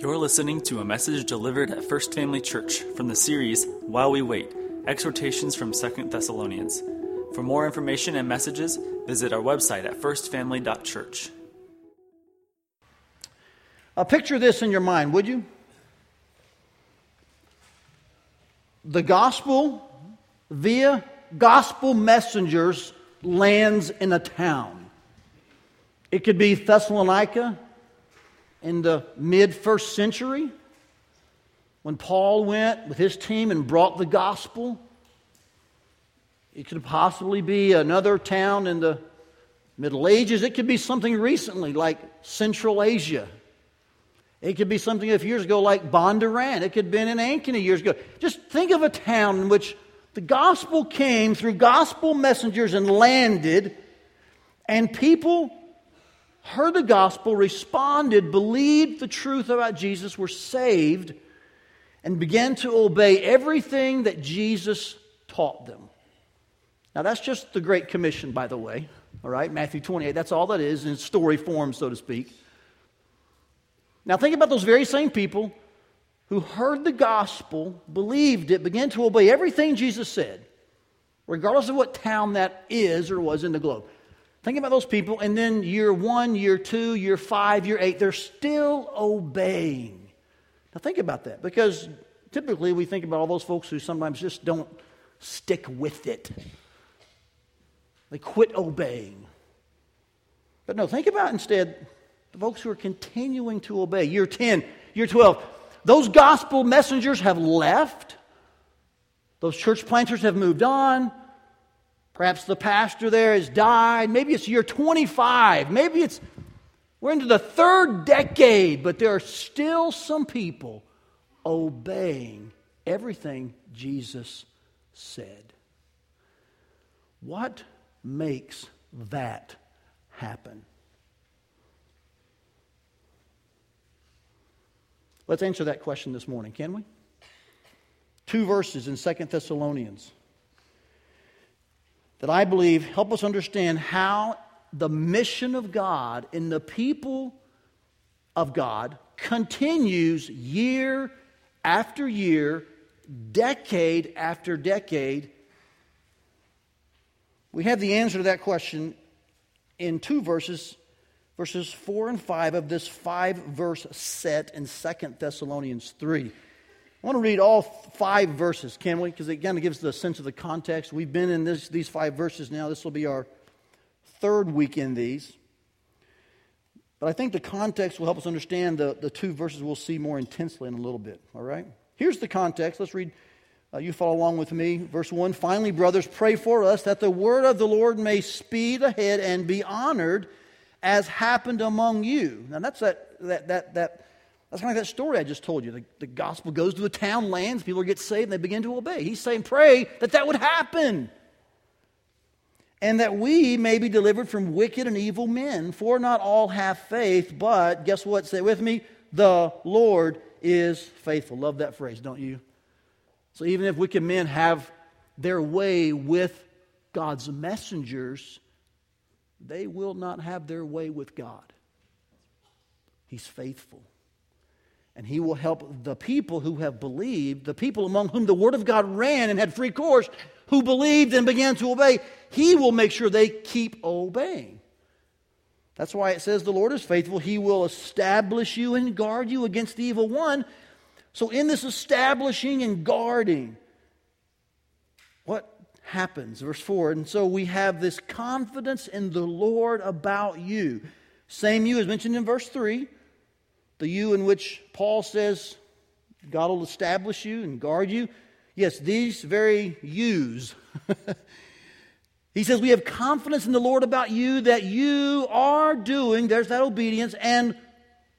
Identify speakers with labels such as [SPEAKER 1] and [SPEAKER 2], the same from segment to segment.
[SPEAKER 1] You're listening to a message delivered at First Family Church from the series While We Wait Exhortations from Second Thessalonians. For more information and messages, visit our website at firstfamily.church.
[SPEAKER 2] Uh, picture this in your mind, would you? The gospel, via gospel messengers, lands in a town. It could be Thessalonica in the mid first century when Paul went with his team and brought the gospel. It could possibly be another town in the Middle Ages. It could be something recently like Central Asia. It could be something a few years ago like Bondurant. It could have been in Ankeny years ago. Just think of a town in which the gospel came through gospel messengers and landed, and people heard the gospel, responded, believed the truth about Jesus, were saved, and began to obey everything that Jesus taught them. Now, that's just the Great Commission, by the way. All right, Matthew 28. That's all that is in story form, so to speak. Now, think about those very same people who heard the gospel, believed it, began to obey everything Jesus said, regardless of what town that is or was in the globe. Think about those people, and then year one, year two, year five, year eight, they're still obeying. Now, think about that because typically we think about all those folks who sometimes just don't stick with it, they quit obeying. But no, think about instead the folks who are continuing to obey. Year 10, year 12, those gospel messengers have left, those church planters have moved on. Perhaps the pastor there has died. Maybe it's year 25. Maybe it's, we're into the third decade, but there are still some people obeying everything Jesus said. What makes that happen? Let's answer that question this morning, can we? Two verses in Second Thessalonians that I believe help us understand how the mission of God in the people of God continues year after year, decade after decade. We have the answer to that question in two verses, verses 4 and 5 of this five verse set in Second Thessalonians 3. I want to read all five verses, can we? Because it kind of gives the sense of the context. We've been in this, these five verses now. This will be our third week in these. But I think the context will help us understand the, the two verses we'll see more intensely in a little bit. All right? Here's the context. Let's read. Uh, you follow along with me. Verse 1 Finally, brothers, pray for us that the word of the Lord may speed ahead and be honored as happened among you. Now, that's that, that, that, that that's kind of like that story I just told you. The, the gospel goes to the town, lands, people get saved, and they begin to obey. He's saying, pray that that would happen. And that we may be delivered from wicked and evil men. For not all have faith, but guess what? Say with me, the Lord is faithful. Love that phrase, don't you? So even if wicked men have their way with God's messengers, they will not have their way with God. He's faithful and he will help the people who have believed, the people among whom the word of God ran and had free course, who believed and began to obey. He will make sure they keep obeying. That's why it says the Lord is faithful. He will establish you and guard you against the evil one. So, in this establishing and guarding, what happens? Verse 4 And so we have this confidence in the Lord about you. Same you as mentioned in verse 3 the you in which Paul says God will establish you and guard you. Yes, these very yous. he says, We have confidence in the Lord about you that you are doing, there's that obedience, and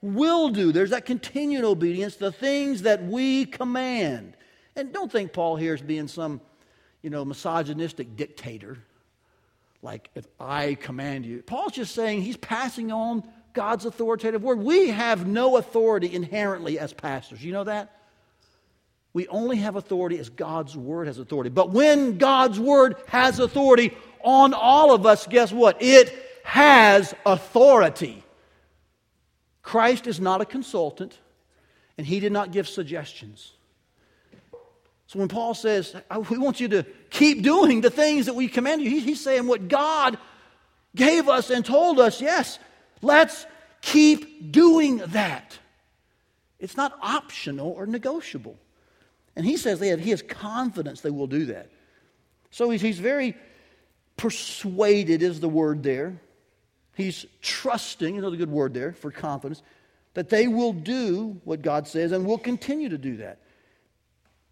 [SPEAKER 2] will do, there's that continued obedience, the things that we command. And don't think Paul here is being some, you know, misogynistic dictator. Like, if I command you. Paul's just saying he's passing on God's authoritative word. We have no authority inherently as pastors. You know that? We only have authority as God's word has authority. But when God's word has authority on all of us, guess what? It has authority. Christ is not a consultant. and he did not give suggestions. So when Paul says, We want you to keep doing the things that we command you, he's saying what God gave us and told us, yes, let's keep doing that. It's not optional or negotiable. And he says that he has confidence they will do that. So he's, he's very persuaded, is the word there. He's trusting, another good word there for confidence, that they will do what God says and will continue to do that.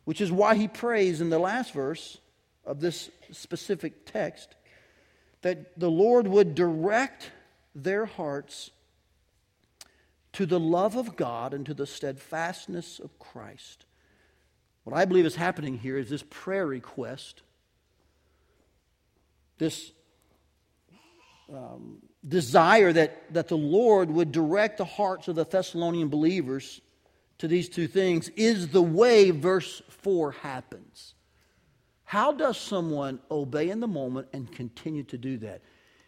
[SPEAKER 2] Which is why he prays in the last verse of this specific text that the Lord would direct their hearts to the love of God and to the steadfastness of Christ. What I believe is happening here is this prayer request, this um, desire that, that the Lord would direct the hearts of the Thessalonian believers to these two things is the way verse 4 happens. How does someone obey in the moment and continue to do that?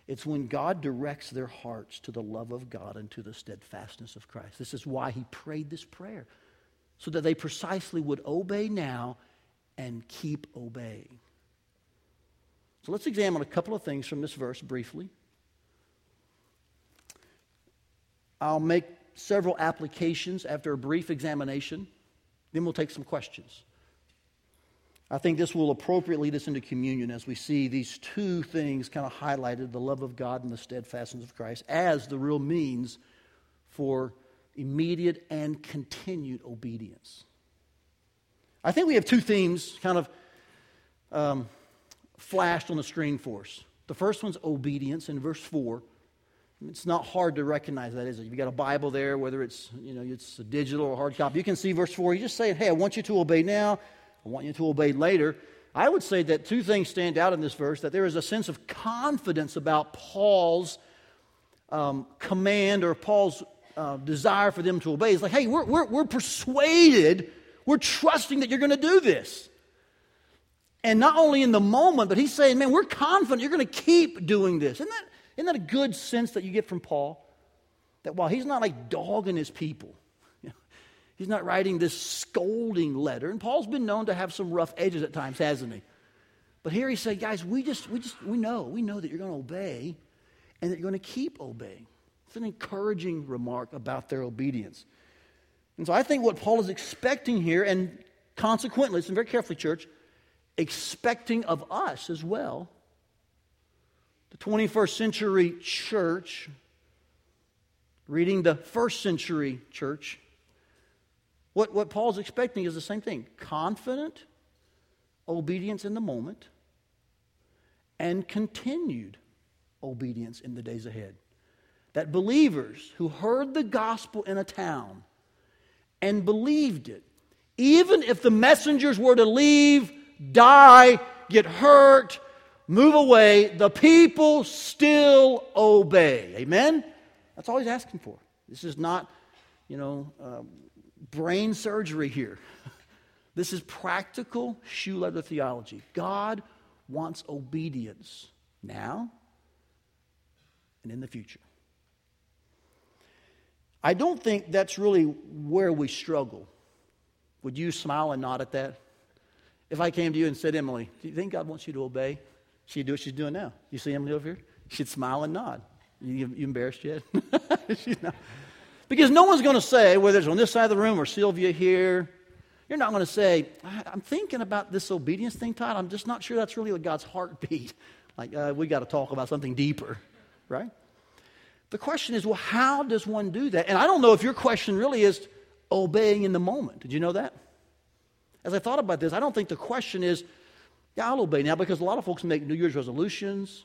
[SPEAKER 2] It's when God directs their hearts to the love of God and to the steadfastness of Christ. This is why he prayed this prayer, so that they precisely would obey now and keep obeying. So let's examine a couple of things from this verse briefly. I'll make several applications after a brief examination. Then we'll take some questions. I think this will appropriately lead us into communion as we see these two things kind of highlighted the love of God and the steadfastness of Christ as the real means for immediate and continued obedience. I think we have two themes kind of um, flashed on the screen for us. The first one's obedience in verse 4. It's not hard to recognize that, is it? You've got a Bible there, whether it's, you know, it's a digital or hard copy. You can see verse 4. You just say, hey, I want you to obey now. I want you to obey later. I would say that two things stand out in this verse that there is a sense of confidence about Paul's um, command or Paul's uh, desire for them to obey. It's like, hey, we're, we're, we're persuaded, we're trusting that you're going to do this. And not only in the moment, but he's saying, man, we're confident you're going to keep doing this. Isn't that, isn't that a good sense that you get from Paul? That while he's not like dogging his people, he's not writing this scolding letter. And Paul's been known to have some rough edges at times, hasn't he? But here he said, guys, we just, we just, we know, we know that you're going to obey and that you're going to keep obeying. It's an encouraging remark about their obedience. And so I think what Paul is expecting here, and consequently, listen very carefully, church, expecting of us as well, the 21st century church, reading the first century church, what, what Paul's expecting is the same thing confident obedience in the moment and continued obedience in the days ahead. That believers who heard the gospel in a town and believed it, even if the messengers were to leave, die, get hurt, move away, the people still obey. Amen? That's all he's asking for. This is not, you know, uh, brain surgery here. this is practical shoe leather theology. God wants obedience now and in the future. I don't think that's really where we struggle. Would you smile and nod at that? If I came to you and said, Emily, do you think God wants you to obey? She'd do what she's doing now. You see Emily over here? She'd smile and nod. You, you embarrassed yet? she's not. Because no one's going to say, whether it's on this side of the room or Sylvia here, you're not going to say, I'm thinking about this obedience thing, Todd. I'm just not sure that's really God's heartbeat. Like, uh, we got to talk about something deeper, right? The question is, well, how does one do that? And I don't know if your question really is obeying in the moment. Did you know that? As I thought about this, I don't think the question is, yeah, I'll obey now because a lot of folks make New Year's resolutions.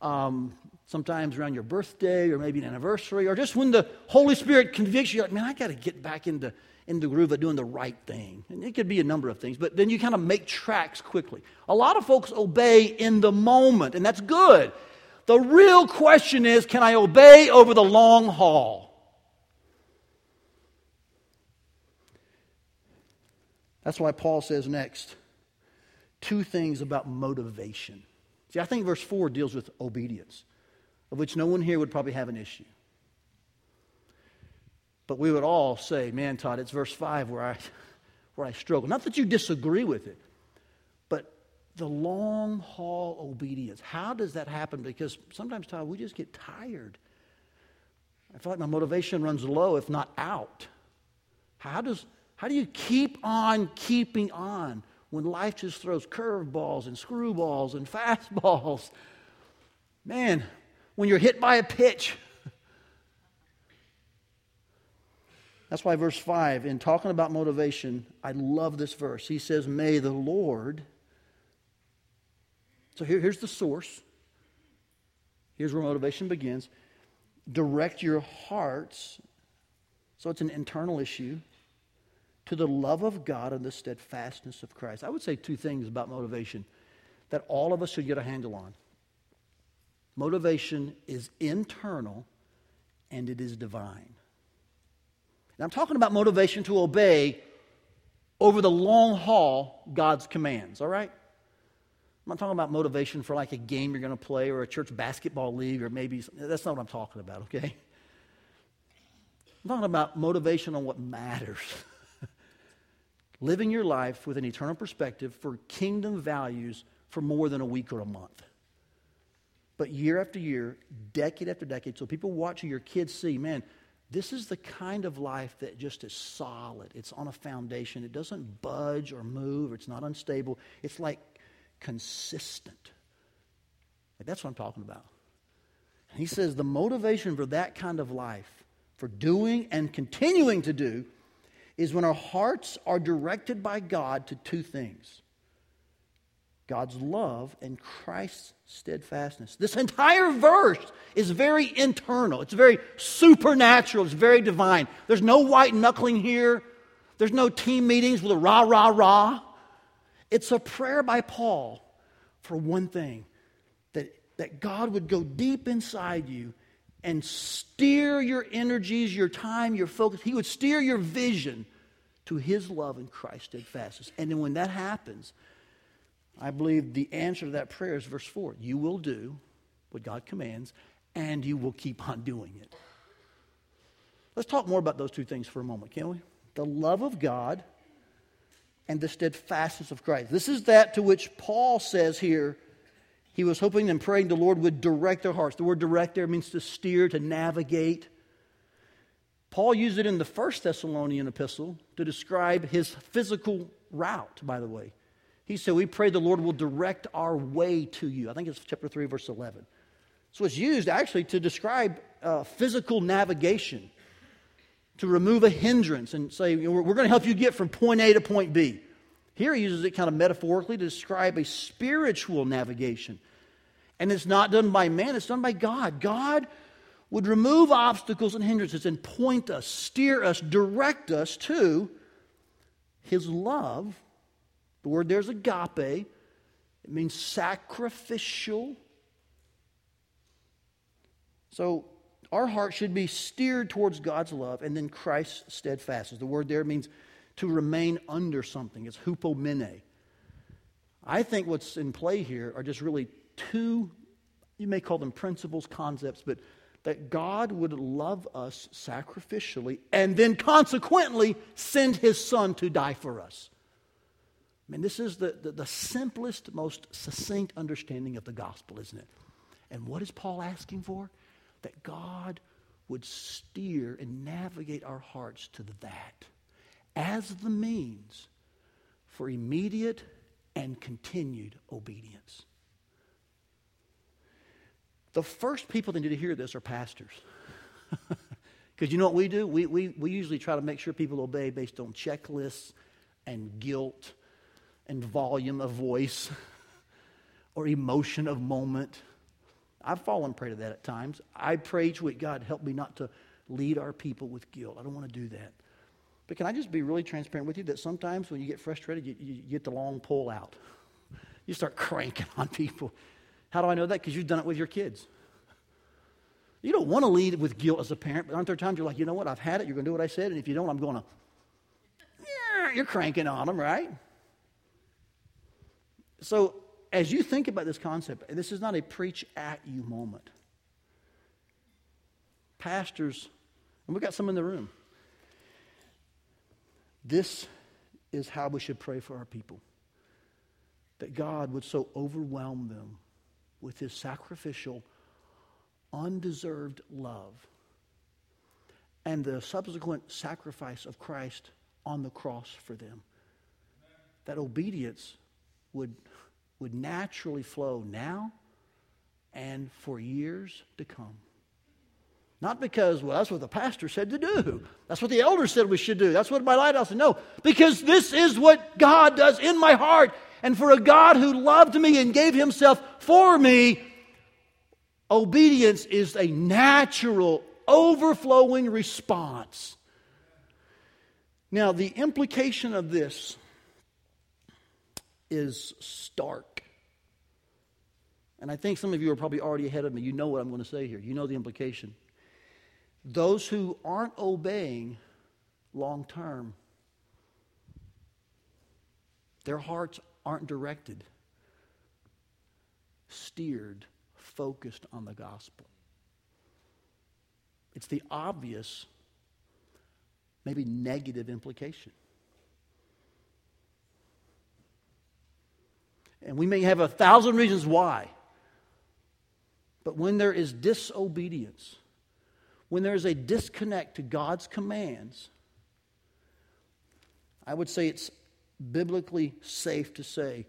[SPEAKER 2] Um, sometimes around your birthday or maybe an anniversary or just when the Holy Spirit convicts you, like, man, I got to get back into, into the groove of doing the right thing. And it could be a number of things, but then you kind of make tracks quickly. A lot of folks obey in the moment, and that's good. The real question is can I obey over the long haul? That's why Paul says next two things about motivation. See, I think verse 4 deals with obedience, of which no one here would probably have an issue. But we would all say, man, Todd, it's verse 5 where I, where I struggle. Not that you disagree with it, but the long haul obedience. How does that happen? Because sometimes, Todd, we just get tired. I feel like my motivation runs low, if not out. How, does, how do you keep on keeping on when life just throws curveballs and screwballs and fastballs? Man, when you're hit by a pitch, That's why verse 5, in talking about motivation, I love this verse. He says, May the Lord. So here, here's the source. Here's where motivation begins. Direct your hearts, so it's an internal issue, to the love of God and the steadfastness of Christ. I would say two things about motivation that all of us should get a handle on. Motivation is internal and it is divine. And I'm talking about motivation to obey over the long haul God's commands, all right? I'm not talking about motivation for like a game you're going to play or a church basketball league or maybe that's not what I'm talking about, okay? I'm talking about motivation on what matters. Living your life with an eternal perspective for kingdom values for more than a week or a month. But year after year, decade after decade, so people watching your kids see, man, this is the kind of life that just is solid. It's on a foundation. It doesn't budge or move. It's not unstable. It's like consistent. That's what I'm talking about. And he says the motivation for that kind of life, for doing and continuing to do, is when our hearts are directed by God to two things God's love and Christ's steadfastness. This entire verse is very internal. It's very supernatural. It's very divine. There's no white knuckling here. There's no team meetings with a rah, rah, rah. It's a prayer by Paul for one thing that, that God would go deep inside you and steer your energies, your time, your focus. He would steer your vision to His love and Christ's steadfastness. And then when that happens, I believe the answer to that prayer is verse 4. You will do what God commands, and you will keep on doing it. Let's talk more about those two things for a moment, can we? The love of God and the steadfastness of Christ. This is that to which Paul says here he was hoping and praying the Lord would direct their hearts. The word direct there means to steer, to navigate. Paul used it in the first Thessalonian epistle to describe his physical route, by the way. He said, We pray the Lord will direct our way to you. I think it's chapter 3, verse 11. So it's used actually to describe uh, physical navigation, to remove a hindrance and say, you know, We're going to help you get from point A to point B. Here he uses it kind of metaphorically to describe a spiritual navigation. And it's not done by man, it's done by God. God would remove obstacles and hindrances and point us, steer us, direct us to his love the word there's agape. It means sacrificial. So our heart should be steered towards God's love and then Christ's steadfastness. The word there means to remain under something. It's hupomene. I think what's in play here are just really two, you may call them principles, concepts, but that God would love us sacrificially and then consequently send his son to die for us. I mean, this is the, the, the, simplest, most succinct understanding of the gospel, isn't it? And what is Paul asking for? That God would steer and navigate our hearts to that as the means for immediate and continued obedience. The first people that need to hear this are pastors. Because you know what we do? We, we, we usually try to make sure people obey based on checklists and guilt and volume of voice or emotion of moment. I've fallen prey to that at times. I pray week, God, help me not to lead our people with guilt. I don't want to do that. But can I just be really transparent with you that sometimes when you get frustrated, you, you get the long pull out. You start cranking on people. How do I know that? Because you've done it with your kids. You don't want to lead with guilt as a parent, but aren't there times you're like, you know what, I've had it, you're going to do what I said, and if you don't, I'm going to. You're cranking on them, right? So, as you think about this concept, this is not a preach at you moment. Pastors, and we've got some in the room, This is how we should pray for our people that God would so overwhelm them with his sacrificial, undeserved love and the subsequent sacrifice of Christ on the cross for them. That obedience would, would naturally flow now and for years to come. Not because, well, that's what the pastor said to do. That's what the elder said we should do. That's what my lighthouse said. No, because this is what God does in my heart. And for a God who loved me and gave himself for me, obedience is a natural, overflowing response. Now, the implication of this is stark. And I think some of you are probably already ahead of me. You know what I'm going to say here. You know the implication. Those who aren't obeying long term, their hearts aren't directed, steered, focused on the gospel. It's the obvious, maybe negative implication. And we may have a thousand reasons why. But when there is disobedience, when there is a disconnect to God's commands, I would say it's biblically safe to say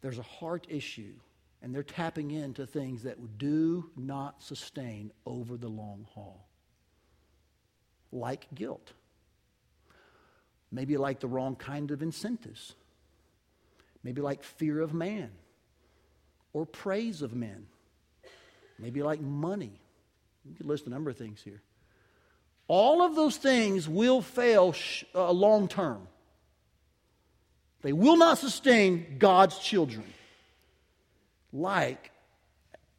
[SPEAKER 2] there's a heart issue and they're tapping into things that do not sustain over the long haul, like guilt, maybe like the wrong kind of incentives, maybe like fear of man or praise of men, maybe like money. You could list a number of things here. All of those things will fail sh- uh, long term. They will not sustain God's children like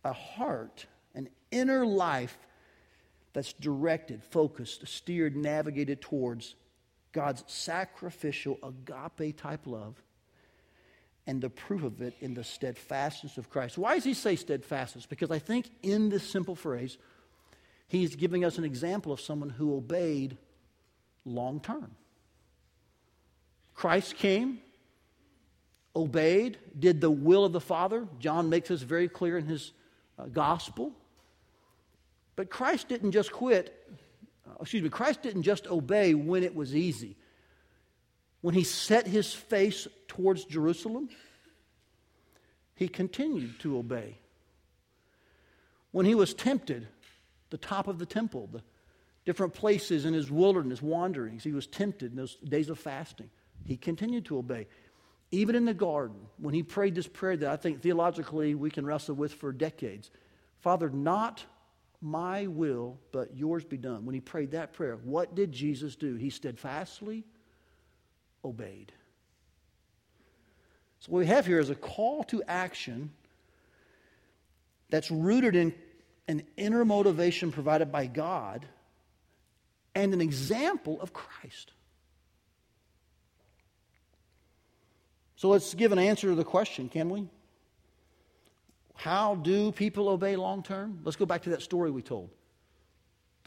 [SPEAKER 2] a heart, an inner life that's directed, focused, steered, navigated towards God's sacrificial agape type love and the proof of it in the steadfastness of Christ. Why does he say steadfastness? Because I think in this simple phrase, he's giving us an example of someone who obeyed long term. Christ came, obeyed, did the will of the Father. John makes this very clear in his uh, gospel. But Christ didn't just quit, uh, excuse me, Christ didn't just obey when it was easy. When he set his face towards Jerusalem, he continued to obey. When he was tempted, the top of the temple, the different places in his wilderness wanderings, he was tempted in those days of fasting. He continued to obey. Even in the garden, when he prayed this prayer that I think theologically we can wrestle with for decades Father, not my will, but yours be done. When he prayed that prayer, what did Jesus do? He steadfastly obeyed. So, what we have here is a call to action that's rooted in an inner motivation provided by God and an example of Christ. So let's give an answer to the question, can we? How do people obey long term? Let's go back to that story we told.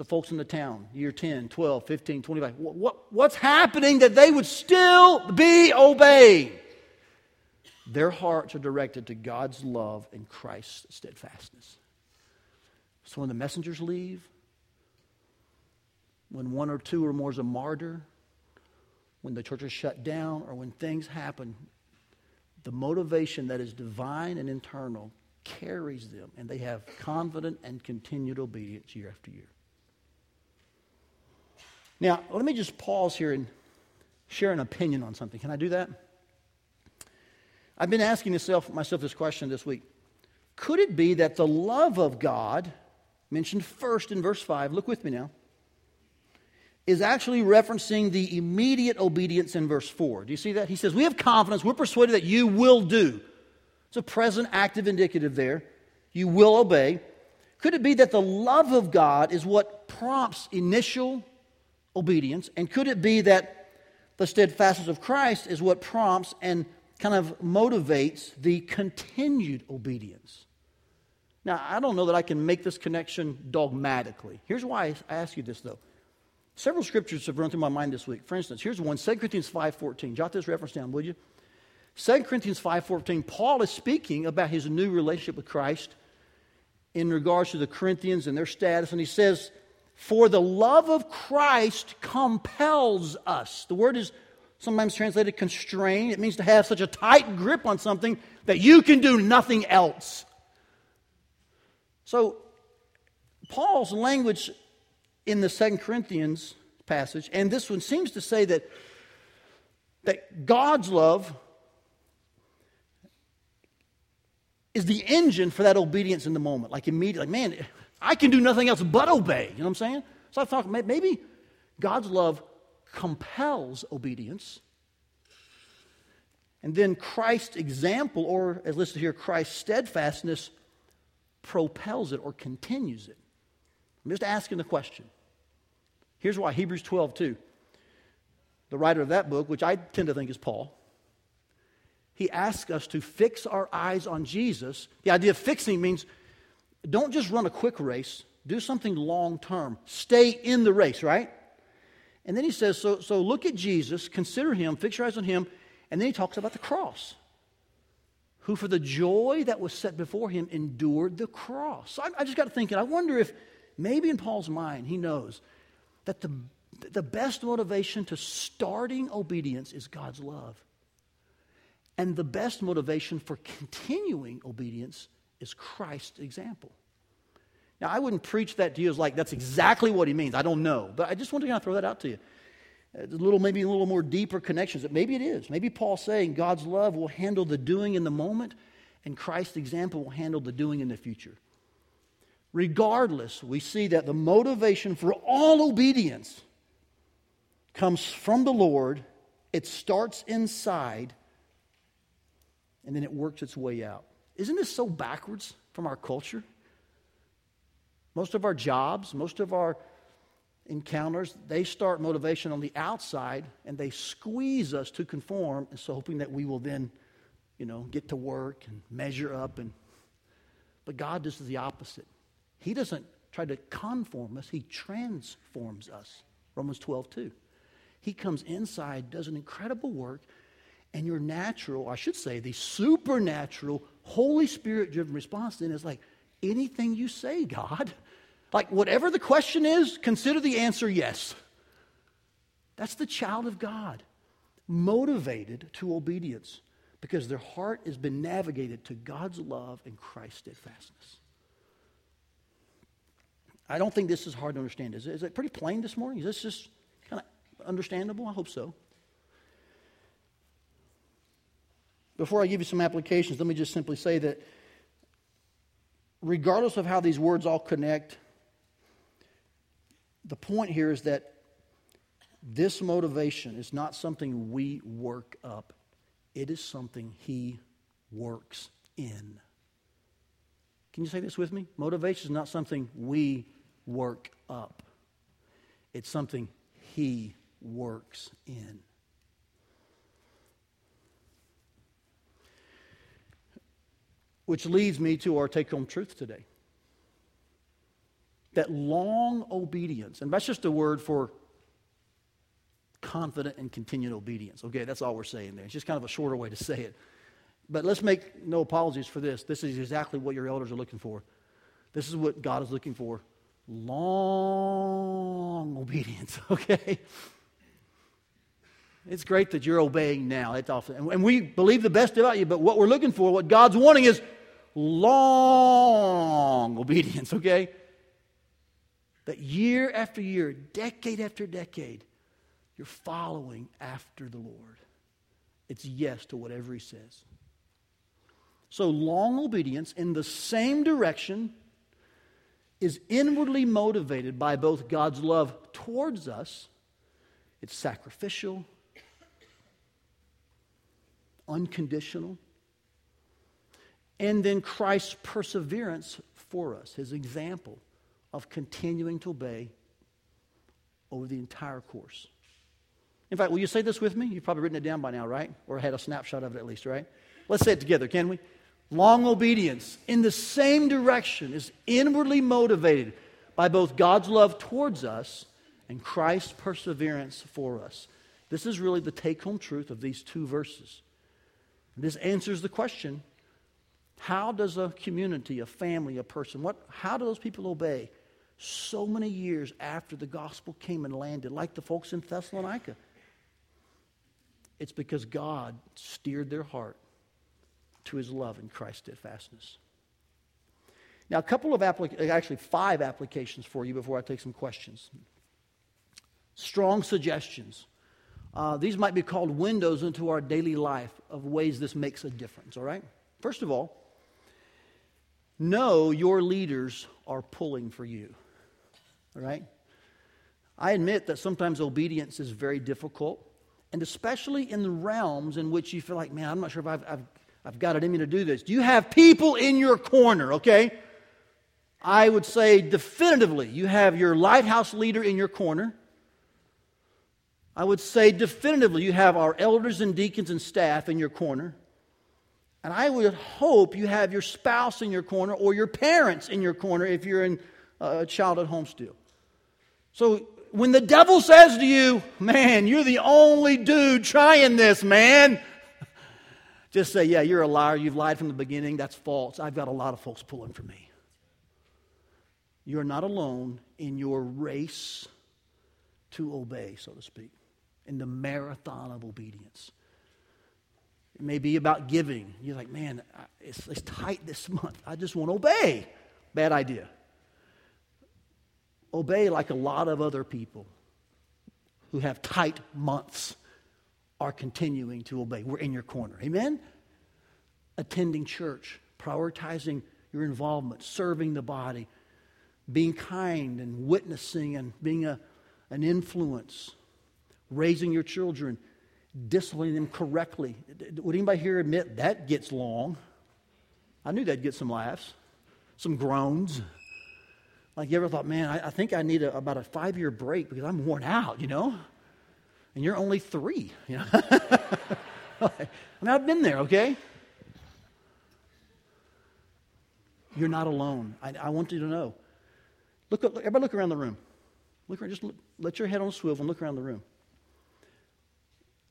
[SPEAKER 2] The folks in the town, year 10, 12, 15, 25. What, what, what's happening that they would still be obeying? Their hearts are directed to God's love and Christ's steadfastness. So when the messengers leave, when one or two or more is a martyr, when the church is shut down, or when things happen, the motivation that is divine and internal carries them, and they have confident and continued obedience year after year. Now, let me just pause here and share an opinion on something. Can I do that? I've been asking myself, myself this question this week. Could it be that the love of God, mentioned first in verse 5, look with me now, is actually referencing the immediate obedience in verse 4. Do you see that? He says, We have confidence, we're persuaded that you will do. It's a present active indicative there. You will obey. Could it be that the love of God is what prompts initial obedience? And could it be that the steadfastness of Christ is what prompts and kind of motivates the continued obedience? Now, I don't know that I can make this connection dogmatically. Here's why I ask you this, though Several scriptures have run through my mind this week. For instance, here's one, 2 Corinthians 5.14. Jot this reference down, will you? 2 Corinthians 5.14, Paul is speaking about his new relationship with Christ in regards to the Corinthians and their status, and he says, For the love of Christ compels us. The word is sometimes translated constrain. It means to have such a tight grip on something that you can do nothing else. So, Paul's language in the Second Corinthians passage, and this one seems to say that, that God's love is the engine for that obedience in the moment. Like immediately, like, man, I can do nothing else but obey. You know what I'm saying? So I thought maybe God's love compels obedience. And then Christ's example, or as listed here, Christ's steadfastness, propels it or continues it. I'm just asking the question. Here's why Hebrews 12, 2. The writer of that book, which I tend to think is Paul, he asks us to fix our eyes on Jesus. The idea of fixing means don't just run a quick race, do something long term. Stay in the race, right? And then he says, so, so look at Jesus, consider him, fix your eyes on him, and then he talks about the cross. Who, for the joy that was set before him, endured the cross. So I, I just got to thinking, I wonder if maybe in Paul's mind he knows that the, the best motivation to starting obedience is God's love. And the best motivation for continuing obedience is Christ's example. Now, I wouldn't preach that to you as like that's exactly what he means. I don't know. But I just want to kind of throw that out to you. Uh, a little, maybe a little more deeper connections. That maybe it is. Maybe Paul's saying God's love will handle the doing in the moment, and Christ's example will handle the doing in the future. Regardless, we see that the motivation for all obedience comes from the Lord. It starts inside and then it works its way out. Isn't this so backwards from our culture? Most of our jobs, most of our encounters, they start motivation on the outside and they squeeze us to conform, and so hoping that we will then, you know, get to work and measure up. And but God does the opposite. He doesn't try to conform us; He transforms us. Romans 12, 2. He comes inside, does an incredible work, and your natural, I should say, the supernatural, Holy Spirit driven response then is like, anything you say, God. Like, whatever the question is, consider the answer yes. That's the child of God, motivated to obedience because their heart has been navigated to God's love and Christ's steadfastness. I don't think this is hard to understand. Is it, is it pretty plain this morning? Is this just kind of understandable? I hope so. Before I give you some applications, let me just simply say that regardless of how these words all connect, the point here is that this motivation is not something we work up, it is something He works in. Can you say this with me? Motivation is not something we work up, it's something He works in. Which leads me to our take home truth today. That long obedience, and that's just a word for confident and continued obedience. Okay, that's all we're saying there. It's just kind of a shorter way to say it. But let's make no apologies for this. This is exactly what your elders are looking for. This is what God is looking for long obedience, okay? It's great that you're obeying now. It's awesome. And we believe the best about you, but what we're looking for, what God's wanting is long obedience, okay? That year after year, decade after decade, you're following after the Lord. It's yes to whatever He says. So, long obedience in the same direction is inwardly motivated by both God's love towards us, it's sacrificial, unconditional and then Christ's perseverance for us, his example of continuing to obey over the entire course. In fact, will you say this with me? You've probably written it down by now, right? Or had a snapshot of it at least, right? Let's say it together, can we? Long obedience in the same direction is inwardly motivated by both God's love towards us and Christ's perseverance for us. This is really the take home truth of these two verses. This answers the question how does a community, a family, a person, what, how do those people obey so many years after the gospel came and landed, like the folks in Thessalonica? It's because God steered their heart to his love and Christ's steadfastness. Now, a couple of applic- actually five applications for you before I take some questions. Strong suggestions. Uh, these might be called windows into our daily life of ways this makes a difference, all right? First of all, know your leaders are pulling for you, all right? I admit that sometimes obedience is very difficult, and especially in the realms in which you feel like, man, I'm not sure if I've, I've, I've got it in me to do this. Do you have people in your corner, okay? I would say definitively, you have your lighthouse leader in your corner. I would say definitively, you have our elders and deacons and staff in your corner. And I would hope you have your spouse in your corner or your parents in your corner if you're in a child at home still. So when the devil says to you, man, you're the only dude trying this, man, just say, yeah, you're a liar. You've lied from the beginning. That's false. I've got a lot of folks pulling for me. You're not alone in your race to obey, so to speak, in the marathon of obedience. It may be about giving. You're like, man, it's, it's tight this month. I just want to obey. Bad idea. Obey like a lot of other people who have tight months are continuing to obey. We're in your corner. Amen? Attending church, prioritizing your involvement, serving the body, being kind and witnessing and being a, an influence, raising your children, disciplining them correctly. Would anybody here admit that gets long? I knew that'd get some laughs, some groans. Like you ever thought, man, I, I think I need a, about a five year break because I'm worn out, you know? And you're only three, you know? I mean, I've been there, okay? You're not alone. I, I want you to know. Look, look, everybody look around the room. Look around, just look, let your head on a swivel and look around the room.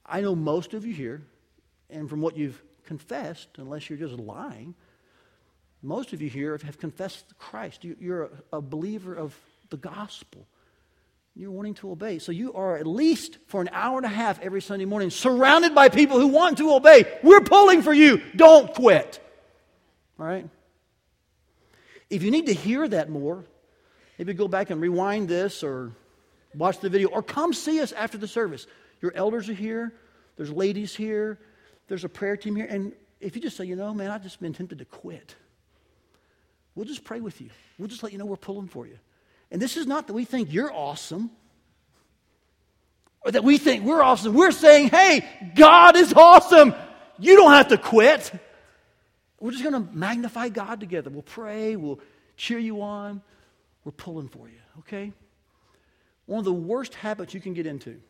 [SPEAKER 2] I know most of you here, and from what you've confessed, unless you're just lying, most of you here have confessed Christ. You're a, believer of the gospel. You're wanting to obey. So you are at least for an hour and a half every Sunday morning surrounded by people who want to obey. We're pulling for you. Don't quit. All right? If you need to hear that more, Maybe go back and rewind this or watch the video or come see us after the service. Your elders are here, there's ladies here, there's a prayer team here. And if you just say, you know, man, I've just been tempted to quit, we'll just pray with you. We'll just let you know we're pulling for you. And this is not that we think you're awesome or that we think we're awesome. We're saying, hey, God is awesome. You don't have to quit. We're just going to magnify God together. We'll pray, we'll cheer you on. We're pulling for you, okay? One of the worst habits you can get into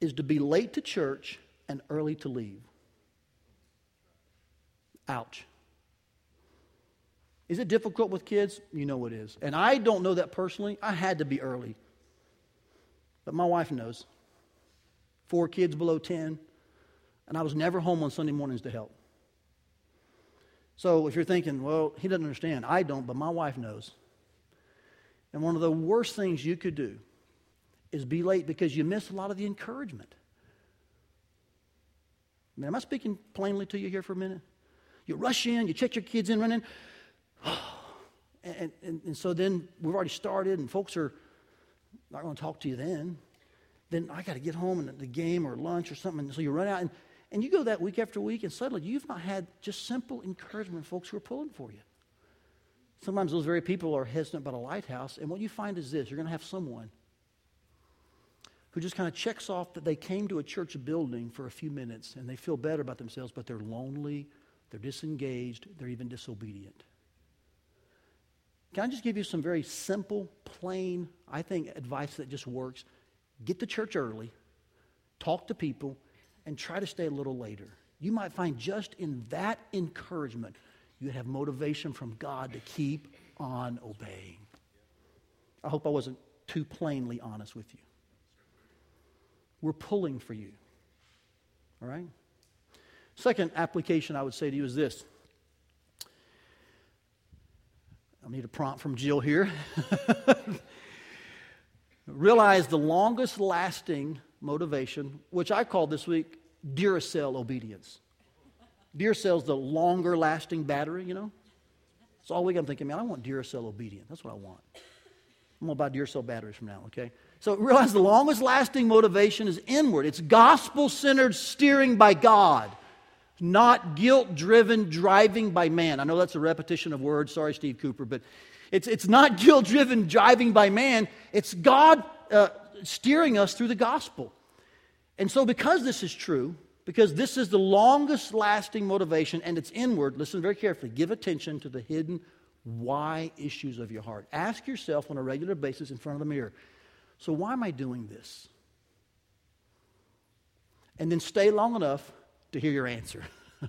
[SPEAKER 2] is to be late to church and early to leave. Ouch. Is it difficult with kids? You know it is. And I don't know that personally. I had to be early. But my wife knows. Four kids below 10. And I was never home on Sunday mornings to help. So if you're thinking, well, he doesn't understand, I don't, but my wife knows. And one of the worst things you could do is be late because you miss a lot of the encouragement. I mean, am I speaking plainly to you here for a minute? You rush in, you check your kids in, running. and, and, and so then we've already started, and folks are not going to talk to you then. Then I got to get home and the game or lunch or something. And so you run out, and and you go that week after week, and suddenly you've not had just simple encouragement from folks who are pulling for you. Sometimes those very people are hesitant about a lighthouse, and what you find is this you're going to have someone who just kind of checks off that they came to a church building for a few minutes and they feel better about themselves, but they're lonely, they're disengaged, they're even disobedient. Can I just give you some very simple, plain, I think, advice that just works? Get to church early, talk to people, and try to stay a little later. You might find just in that encouragement, you have motivation from God to keep on obeying. I hope I wasn't too plainly honest with you. We're pulling for you. All right? Second application I would say to you is this. I need a prompt from Jill here. Realize the longest lasting motivation, which I call this week Duracell obedience. Duracell's the longer lasting battery, you know? So all week I'm thinking, man, I want Duracell obedience. That's what I want. I'm going to buy Duracell batteries from now, okay? So realize the longest lasting motivation is inward. It's gospel centered steering by God, not guilt driven driving by man. I know that's a repetition of words. Sorry, Steve Cooper, but it's, it's not guilt driven driving by man. It's God uh, steering us through the gospel. And so, because this is true, because this is the longest lasting motivation and it's inward, listen very carefully. Give attention to the hidden why issues of your heart. Ask yourself on a regular basis in front of the mirror so, why am I doing this? And then stay long enough to hear your answer.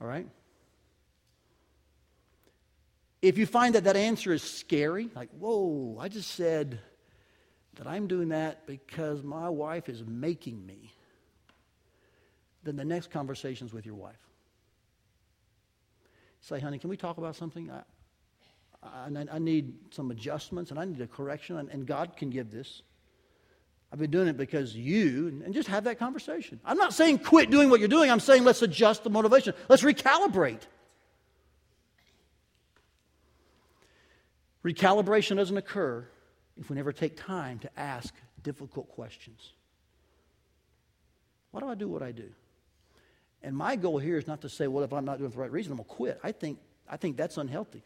[SPEAKER 2] All right? If you find that that answer is scary, like, whoa, I just said that I'm doing that because my wife is making me, then the next conversation is with your wife. Say, honey, can we talk about something? I, I need some adjustments and I need a correction, and, and God can give this. I've been doing it because you, and just have that conversation. I'm not saying quit doing what you're doing, I'm saying let's adjust the motivation, let's recalibrate. Recalibration doesn't occur if we never take time to ask difficult questions. Why do I do what I do? And my goal here is not to say, well, if I'm not doing it for the right reason, I'm going to quit. I think, I think that's unhealthy.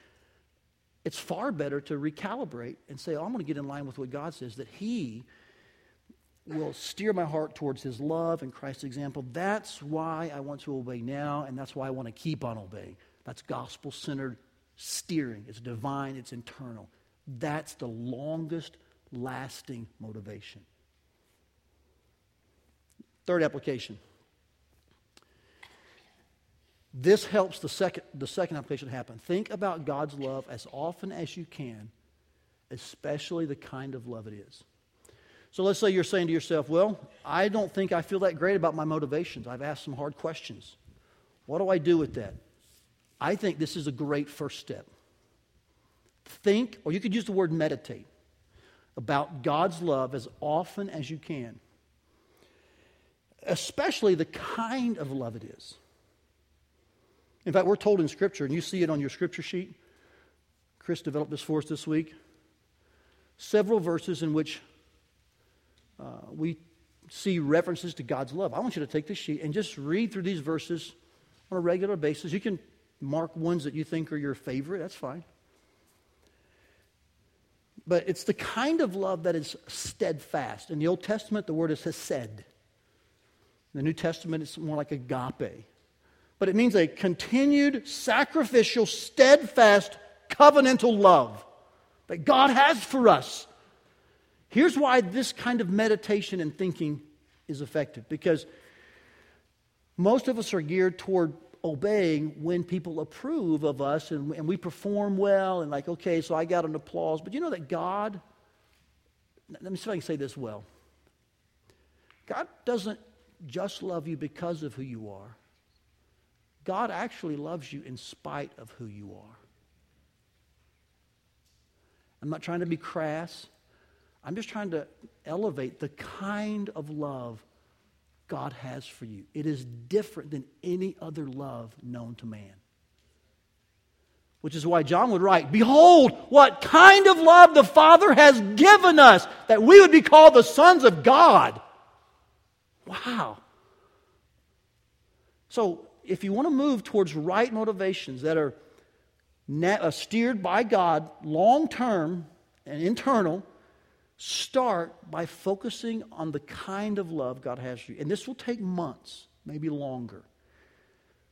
[SPEAKER 2] It's far better to recalibrate and say, oh, I'm going to get in line with what God says, that He will steer my heart towards His love and Christ's example. That's why I want to obey now, and that's why I want to keep on obeying. That's gospel centered steering. It's divine, it's internal. That's the longest lasting motivation. Third application. This helps the second, the second application happen. Think about God's love as often as you can, especially the kind of love it is. So let's say you're saying to yourself, Well, I don't think I feel that great about my motivations. I've asked some hard questions. What do I do with that? I think this is a great first step. Think, or you could use the word meditate, about God's love as often as you can, especially the kind of love it is. In fact, we're told in Scripture, and you see it on your Scripture sheet. Chris developed this for us this week. Several verses in which uh, we see references to God's love. I want you to take this sheet and just read through these verses on a regular basis. You can mark ones that you think are your favorite, that's fine. But it's the kind of love that is steadfast. In the Old Testament, the word is hesed. In the New Testament, it's more like agape. But it means a continued, sacrificial, steadfast, covenantal love that God has for us. Here's why this kind of meditation and thinking is effective because most of us are geared toward obeying when people approve of us and, and we perform well and like, okay, so I got an applause. But you know that God, let me see if I can say this well. God doesn't just love you because of who you are. God actually loves you in spite of who you are. I'm not trying to be crass. I'm just trying to elevate the kind of love God has for you. It is different than any other love known to man. Which is why John would write, Behold, what kind of love the Father has given us, that we would be called the sons of God. Wow. So, if you want to move towards right motivations that are uh, steered by God long term and internal, Start by focusing on the kind of love God has for you. And this will take months, maybe longer.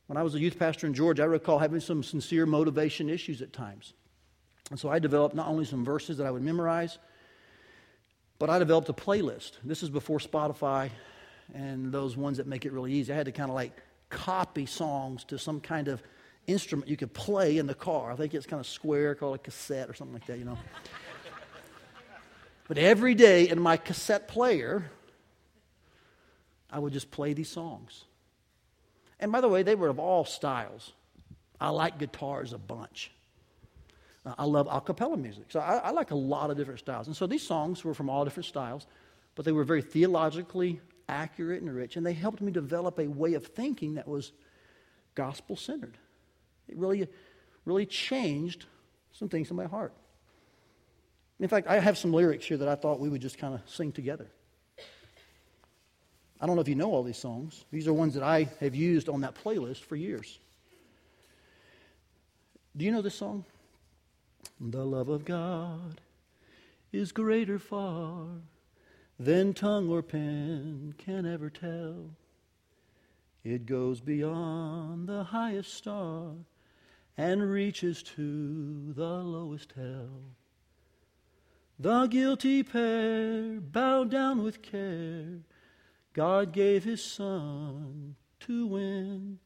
[SPEAKER 2] When I was a youth pastor in Georgia, I recall having some sincere motivation issues at times. And so I developed not only some verses that I would memorize, but I developed a playlist. This is before Spotify and those ones that make it really easy. I had to kind of like copy songs to some kind of instrument you could play in the car. I think it's kind of square, called a cassette or something like that, you know. but every day in my cassette player, I would just play these songs. And by the way, they were of all styles. I like guitars a bunch. Uh, I love a cappella music. So I, I, like a lot of different styles. And so these songs were from all different styles, but they were very theologically accurate and rich. And they helped me develop a way of thinking that was gospel centered. It really, really changed some things in my heart. In fact, I have some lyrics here that I thought we would just kind of sing together. I don't know if you know all these songs. These are ones that I have used on that playlist for years. Do you know this song? The love of God is greater far than tongue or pen can ever tell. It goes beyond the highest star and reaches to the lowest hell. The guilty pair bowed down with care. God gave his son to win.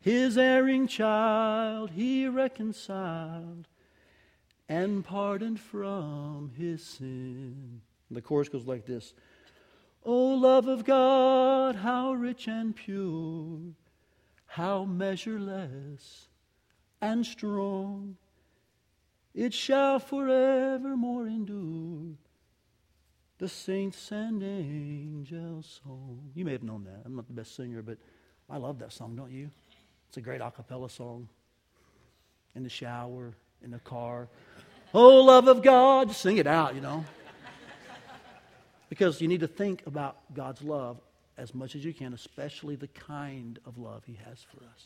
[SPEAKER 2] His erring child he reconciled and pardoned from his sin. The chorus goes like this O love of God, how rich and pure, how measureless and strong, it shall forevermore endure. The saints and angels' song. You may have known that. I'm not the best singer, but I love that song, don't you? It's a great a cappella song. In the shower, in the car. Oh, love of God. Just sing it out, you know. Because you need to think about God's love as much as you can, especially the kind of love He has for us.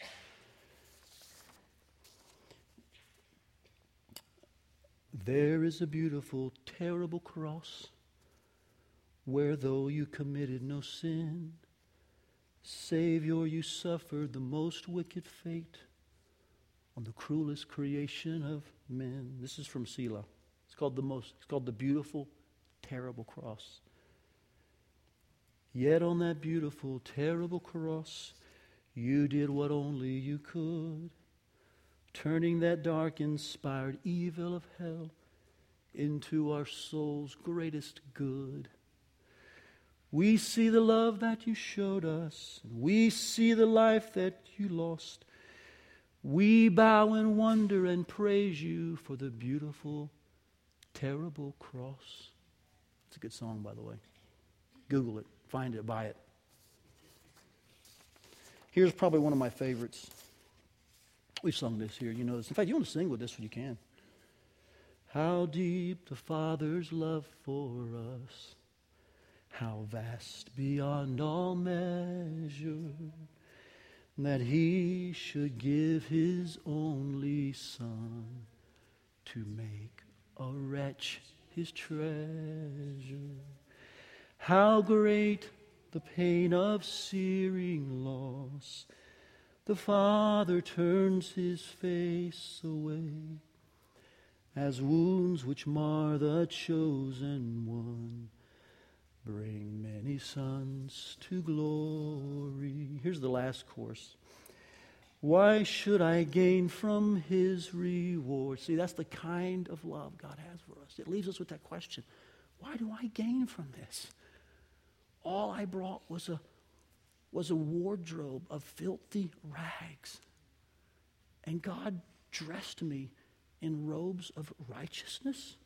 [SPEAKER 2] There is a beautiful, terrible cross where, though you committed no sin, Savior, you suffered the most wicked fate on the cruelest creation of men. This is from Selah. It's called the most, it's called the beautiful, terrible cross. Yet on that beautiful, terrible cross, you did what only you could, turning that dark, inspired evil of hell into our soul's greatest good. We see the love that you showed us, and we see the life that you lost. We bow in wonder and praise you for the beautiful, terrible cross. It's a good song, by the way. Google it, find it, buy it. Here's probably one of my favorites. We've sung this here, you know this. In fact, you want to sing with this when you can. How deep the Father's love for us, how vast beyond all measure that he should give his only son to make a wretch his treasure. How great the pain of searing loss. The father turns his face away as wounds which mar the chosen one bring many sons to glory. Here's the last course. Why should I gain from his reward? See, that's the kind of love God has for us. It leaves us with that question Why do I gain from this? All I brought was a, was a wardrobe of filthy rags. And God dressed me in robes of righteousness?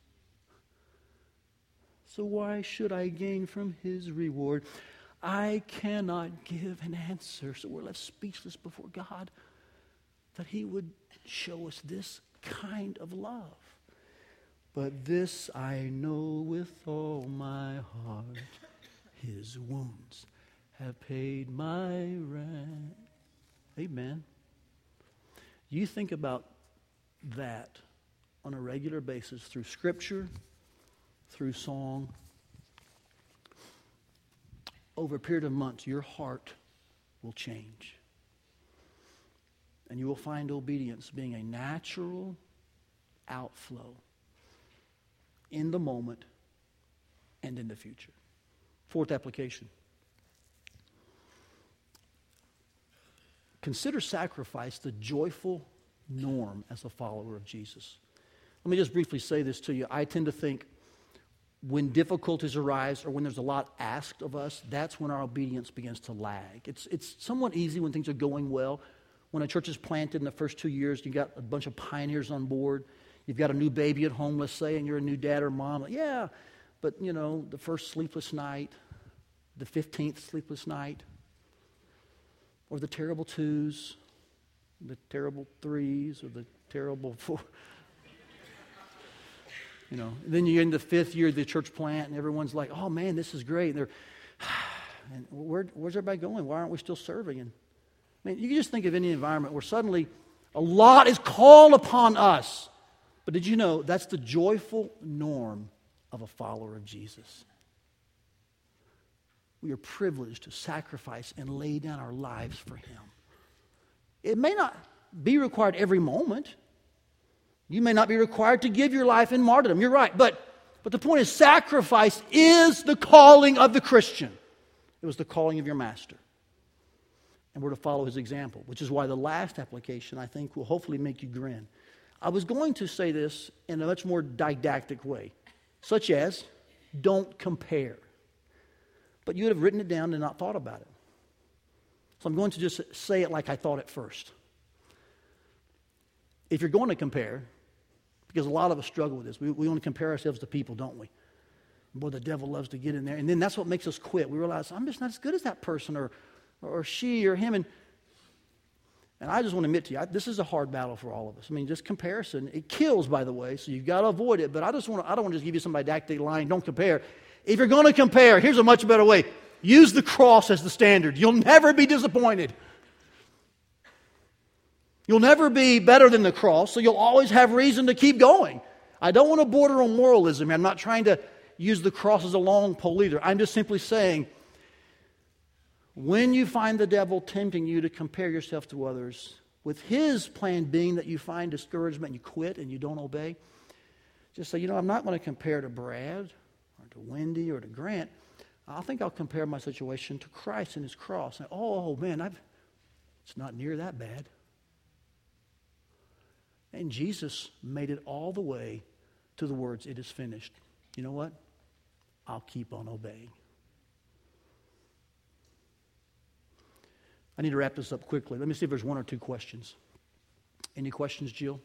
[SPEAKER 2] So why should I gain from his reward? I cannot give an answer. So we're left speechless before God that he would show us this kind of love. But this I know with all my heart his wounds have paid my rent. Amen. You think about that on a regular basis through Scripture through song, over a period of months, your heart will change. And you will find obedience being a natural outflow in the moment and in the future. Fourth application consider sacrifice the joyful norm as a follower of Jesus. Let me just briefly say this to you. I tend to think when difficulties arise or when there's a lot asked of us, that's when our obedience begins to lag. It's, it's somewhat easy when things are going well. When a church is planted in the first two years, you've got a bunch of pioneers on board. You've got a new baby at home, let's say, and you're a new dad or mom. Yeah, but you know, the first sleepless night, the 15th sleepless night, or the terrible twos, the terrible threes, or the terrible four. You know, then you're in the fifth year of the church plant, and everyone's like, "Oh man, this is great." And they're, and where, where's everybody going? Why aren't we still serving? And I mean, you can just think of any environment where suddenly a lot is called upon us. But did you know that's the joyful norm of a follower of Jesus? We are privileged to sacrifice and lay down our lives for Him. It may not be required every moment. You may not be required to give your life in martyrdom. You're right. But, but the point is, sacrifice is the calling of the Christian. It was the calling of your master. And we're to follow his example, which is why the last application, I think, will hopefully make you grin. I was going to say this in a much more didactic way, such as don't compare. But you would have written it down and not thought about it. So I'm going to just say it like I thought it first. If you're going to compare, because a lot of us struggle with this. We, we want to compare ourselves to people, don't we? Boy, the devil loves to get in there. And then that's what makes us quit. We realize, I'm just not as good as that person or, or she or him. And, and I just want to admit to you, I, this is a hard battle for all of us. I mean, just comparison. It kills, by the way, so you've got to avoid it. But I just want to, I don't want to just give you some didactic line, don't compare. If you're going to compare, here's a much better way. Use the cross as the standard. You'll never be disappointed. You'll never be better than the cross, so you'll always have reason to keep going. I don't want to border on moralism. I'm not trying to use the cross as a long pole either. I'm just simply saying when you find the devil tempting you to compare yourself to others, with his plan being that you find discouragement and you quit and you don't obey, just say, you know, I'm not going to compare to Brad to Wendy or to Grant. I think I'll compare my situation to Christ and his cross. And, oh, man, I've, it's not near that bad. And Jesus made it all the way to the words, It is finished. You know what? I'll keep on obeying. I need to wrap this up quickly. Let me see if there's one or two questions. Any questions, Jill?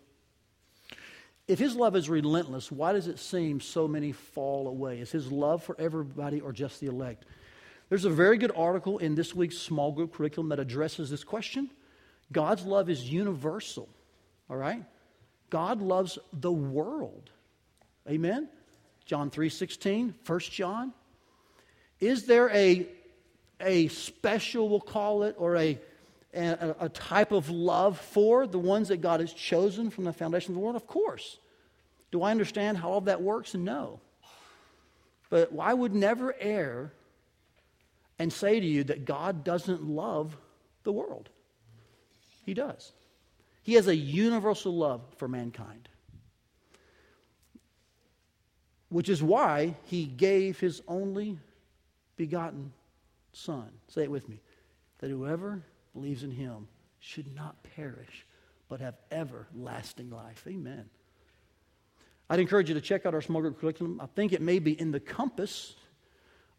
[SPEAKER 2] If his love is relentless, why does it seem so many fall away? Is his love for everybody or just the elect? There's a very good article in this week's small group curriculum that addresses this question. God's love is universal, all right? God loves the world. Amen? John 3.16, 1 John. Is there a, a special, we'll call it, or a, a, a type of love for the ones that God has chosen from the foundation of the world? Of course. Do I understand how all that works? No. But I would never err and say to you that God doesn't love the world. He does. He has a universal love for mankind, which is why he gave his only begotten Son. Say it with me that whoever believes in him should not perish, but have everlasting life. Amen. I'd encourage you to check out our small group curriculum. I think it may be in the compass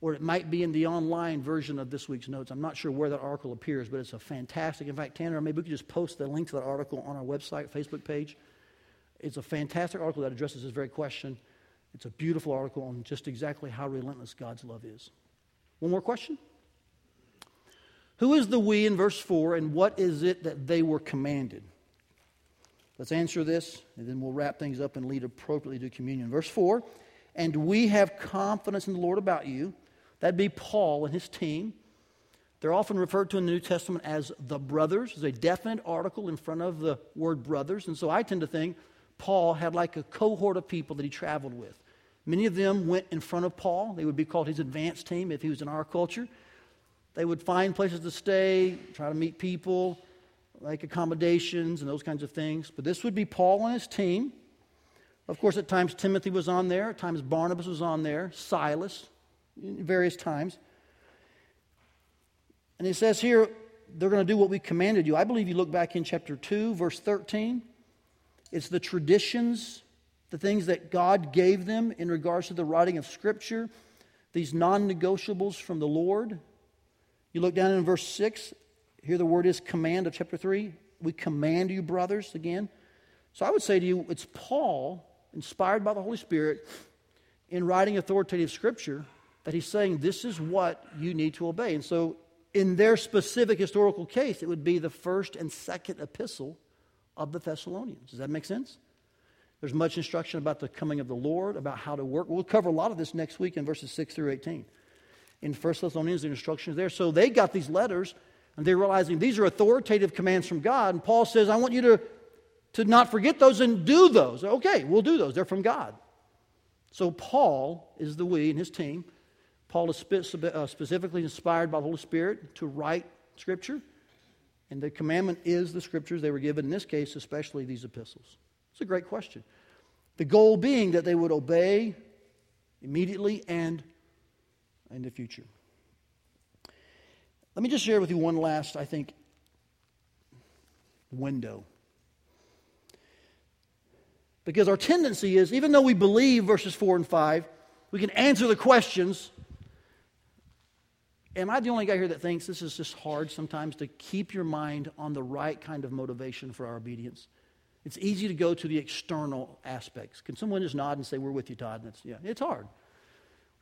[SPEAKER 2] or it might be in the online version of this week's notes. I'm not sure where that article appears, but it's a fantastic. In fact, Tanner, maybe we could just post the link to that article on our website, Facebook page. It's a fantastic article that addresses this very question. It's a beautiful article on just exactly how relentless God's love is. One more question. Who is the we in verse 4, and what is it that they were commanded? Let's answer this, and then we'll wrap things up and lead appropriately to communion. Verse 4 And we have confidence in the Lord about you That'd be Paul and his team. They're often referred to in the New Testament as the brothers. There's a definite article in front of the word brothers. And so I tend to think Paul had like a cohort of people that he traveled with. Many of them went in front of Paul. They would be called his advance team if he was in our culture. They would find places to stay, try to meet people, like accommodations and those kinds of things. But this would be Paul and his team. Of course, at times Timothy was on there, at times Barnabas was on there, Silas, various times. And he says here, they're going to do what we commanded you. I believe you look back in chapter 2, verse 13. It's the traditions, the things that God gave them in regards to the writing of Scripture, these non negotiables from the Lord. You look down in verse 6, here the word is command of chapter 3. We command you, brothers, again. So I would say to you, it's Paul, inspired by the Holy Spirit, in writing authoritative Scripture, that he's saying this is what you need to obey. And so, in their specific historical case, it would be the first and second epistle of the Thessalonians. Does that make sense? There's much instruction about the coming of the Lord, about how to work. We'll cover a lot of this next week in verses 6 through 18. In 1 Thessalonians, the instructions there. So they got these letters, and they're realizing these are authoritative commands from God. And Paul says, I want you to, to not forget those and do those. Okay, we'll do those. They're from God. So Paul is the we and his team. Paul is uh, specifically inspired by the Holy Spirit to write Scripture. And the commandment is the scriptures they were given, in this case, especially these epistles. It's a great question. The goal being that they would obey immediately and in the future. Let me just share with you one last, I think, window. Because our tendency is, even though we believe verses 4 and 5, we can answer the questions Am I the only guy here that thinks this is just hard sometimes to keep your mind on the right kind of motivation for our obedience? It's easy to go to the external aspects. Can someone just nod and say, We're with you, Todd? That's, yeah, it's hard.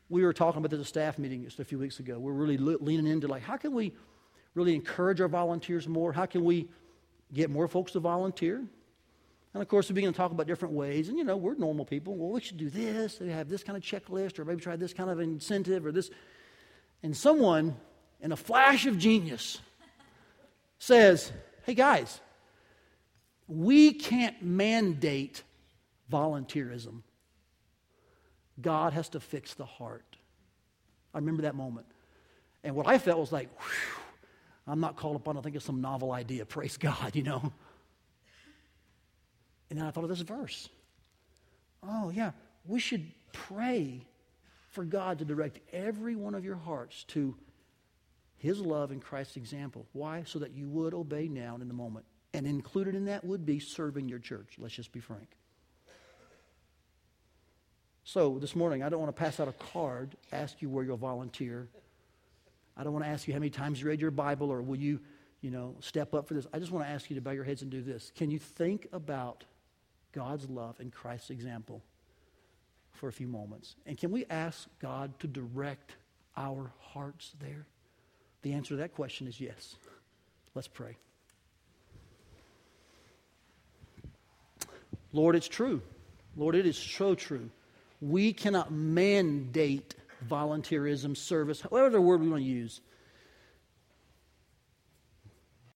[SPEAKER 2] We were talking about this at a staff meeting just a few weeks ago. We're really leaning into, like, how can we really encourage our volunteers more? How can we get more folks to volunteer? And of course, we begin to talk about different ways. And, you know, we're normal people. Well, we should do this. We have this kind of checklist, or maybe try this kind of incentive, or this. And someone, in a flash of genius, says, Hey guys, we can't mandate volunteerism. God has to fix the heart. I remember that moment. And what I felt was like, whew, I'm not called upon to think of some novel idea. Praise God, you know. And then I thought of this verse. Oh, yeah, we should pray for God to direct every one of your hearts to His love and Christ's example. Why? So that you would obey now and in the moment. And included in that would be serving your church. Let's just be frank. So this morning, I don't want to pass out a card, ask you where you'll volunteer. I don't want to ask you how many times you read your Bible or will you, you know, step up for this. I just want to ask you to bow your heads and do this. Can you think about God's love and Christ's example for a few moments. And can we ask God to direct our hearts there? The answer to that question is yes. Let's pray. Lord, it's true. Lord, it is so true. We cannot mandate volunteerism, service, whatever the word we want to use.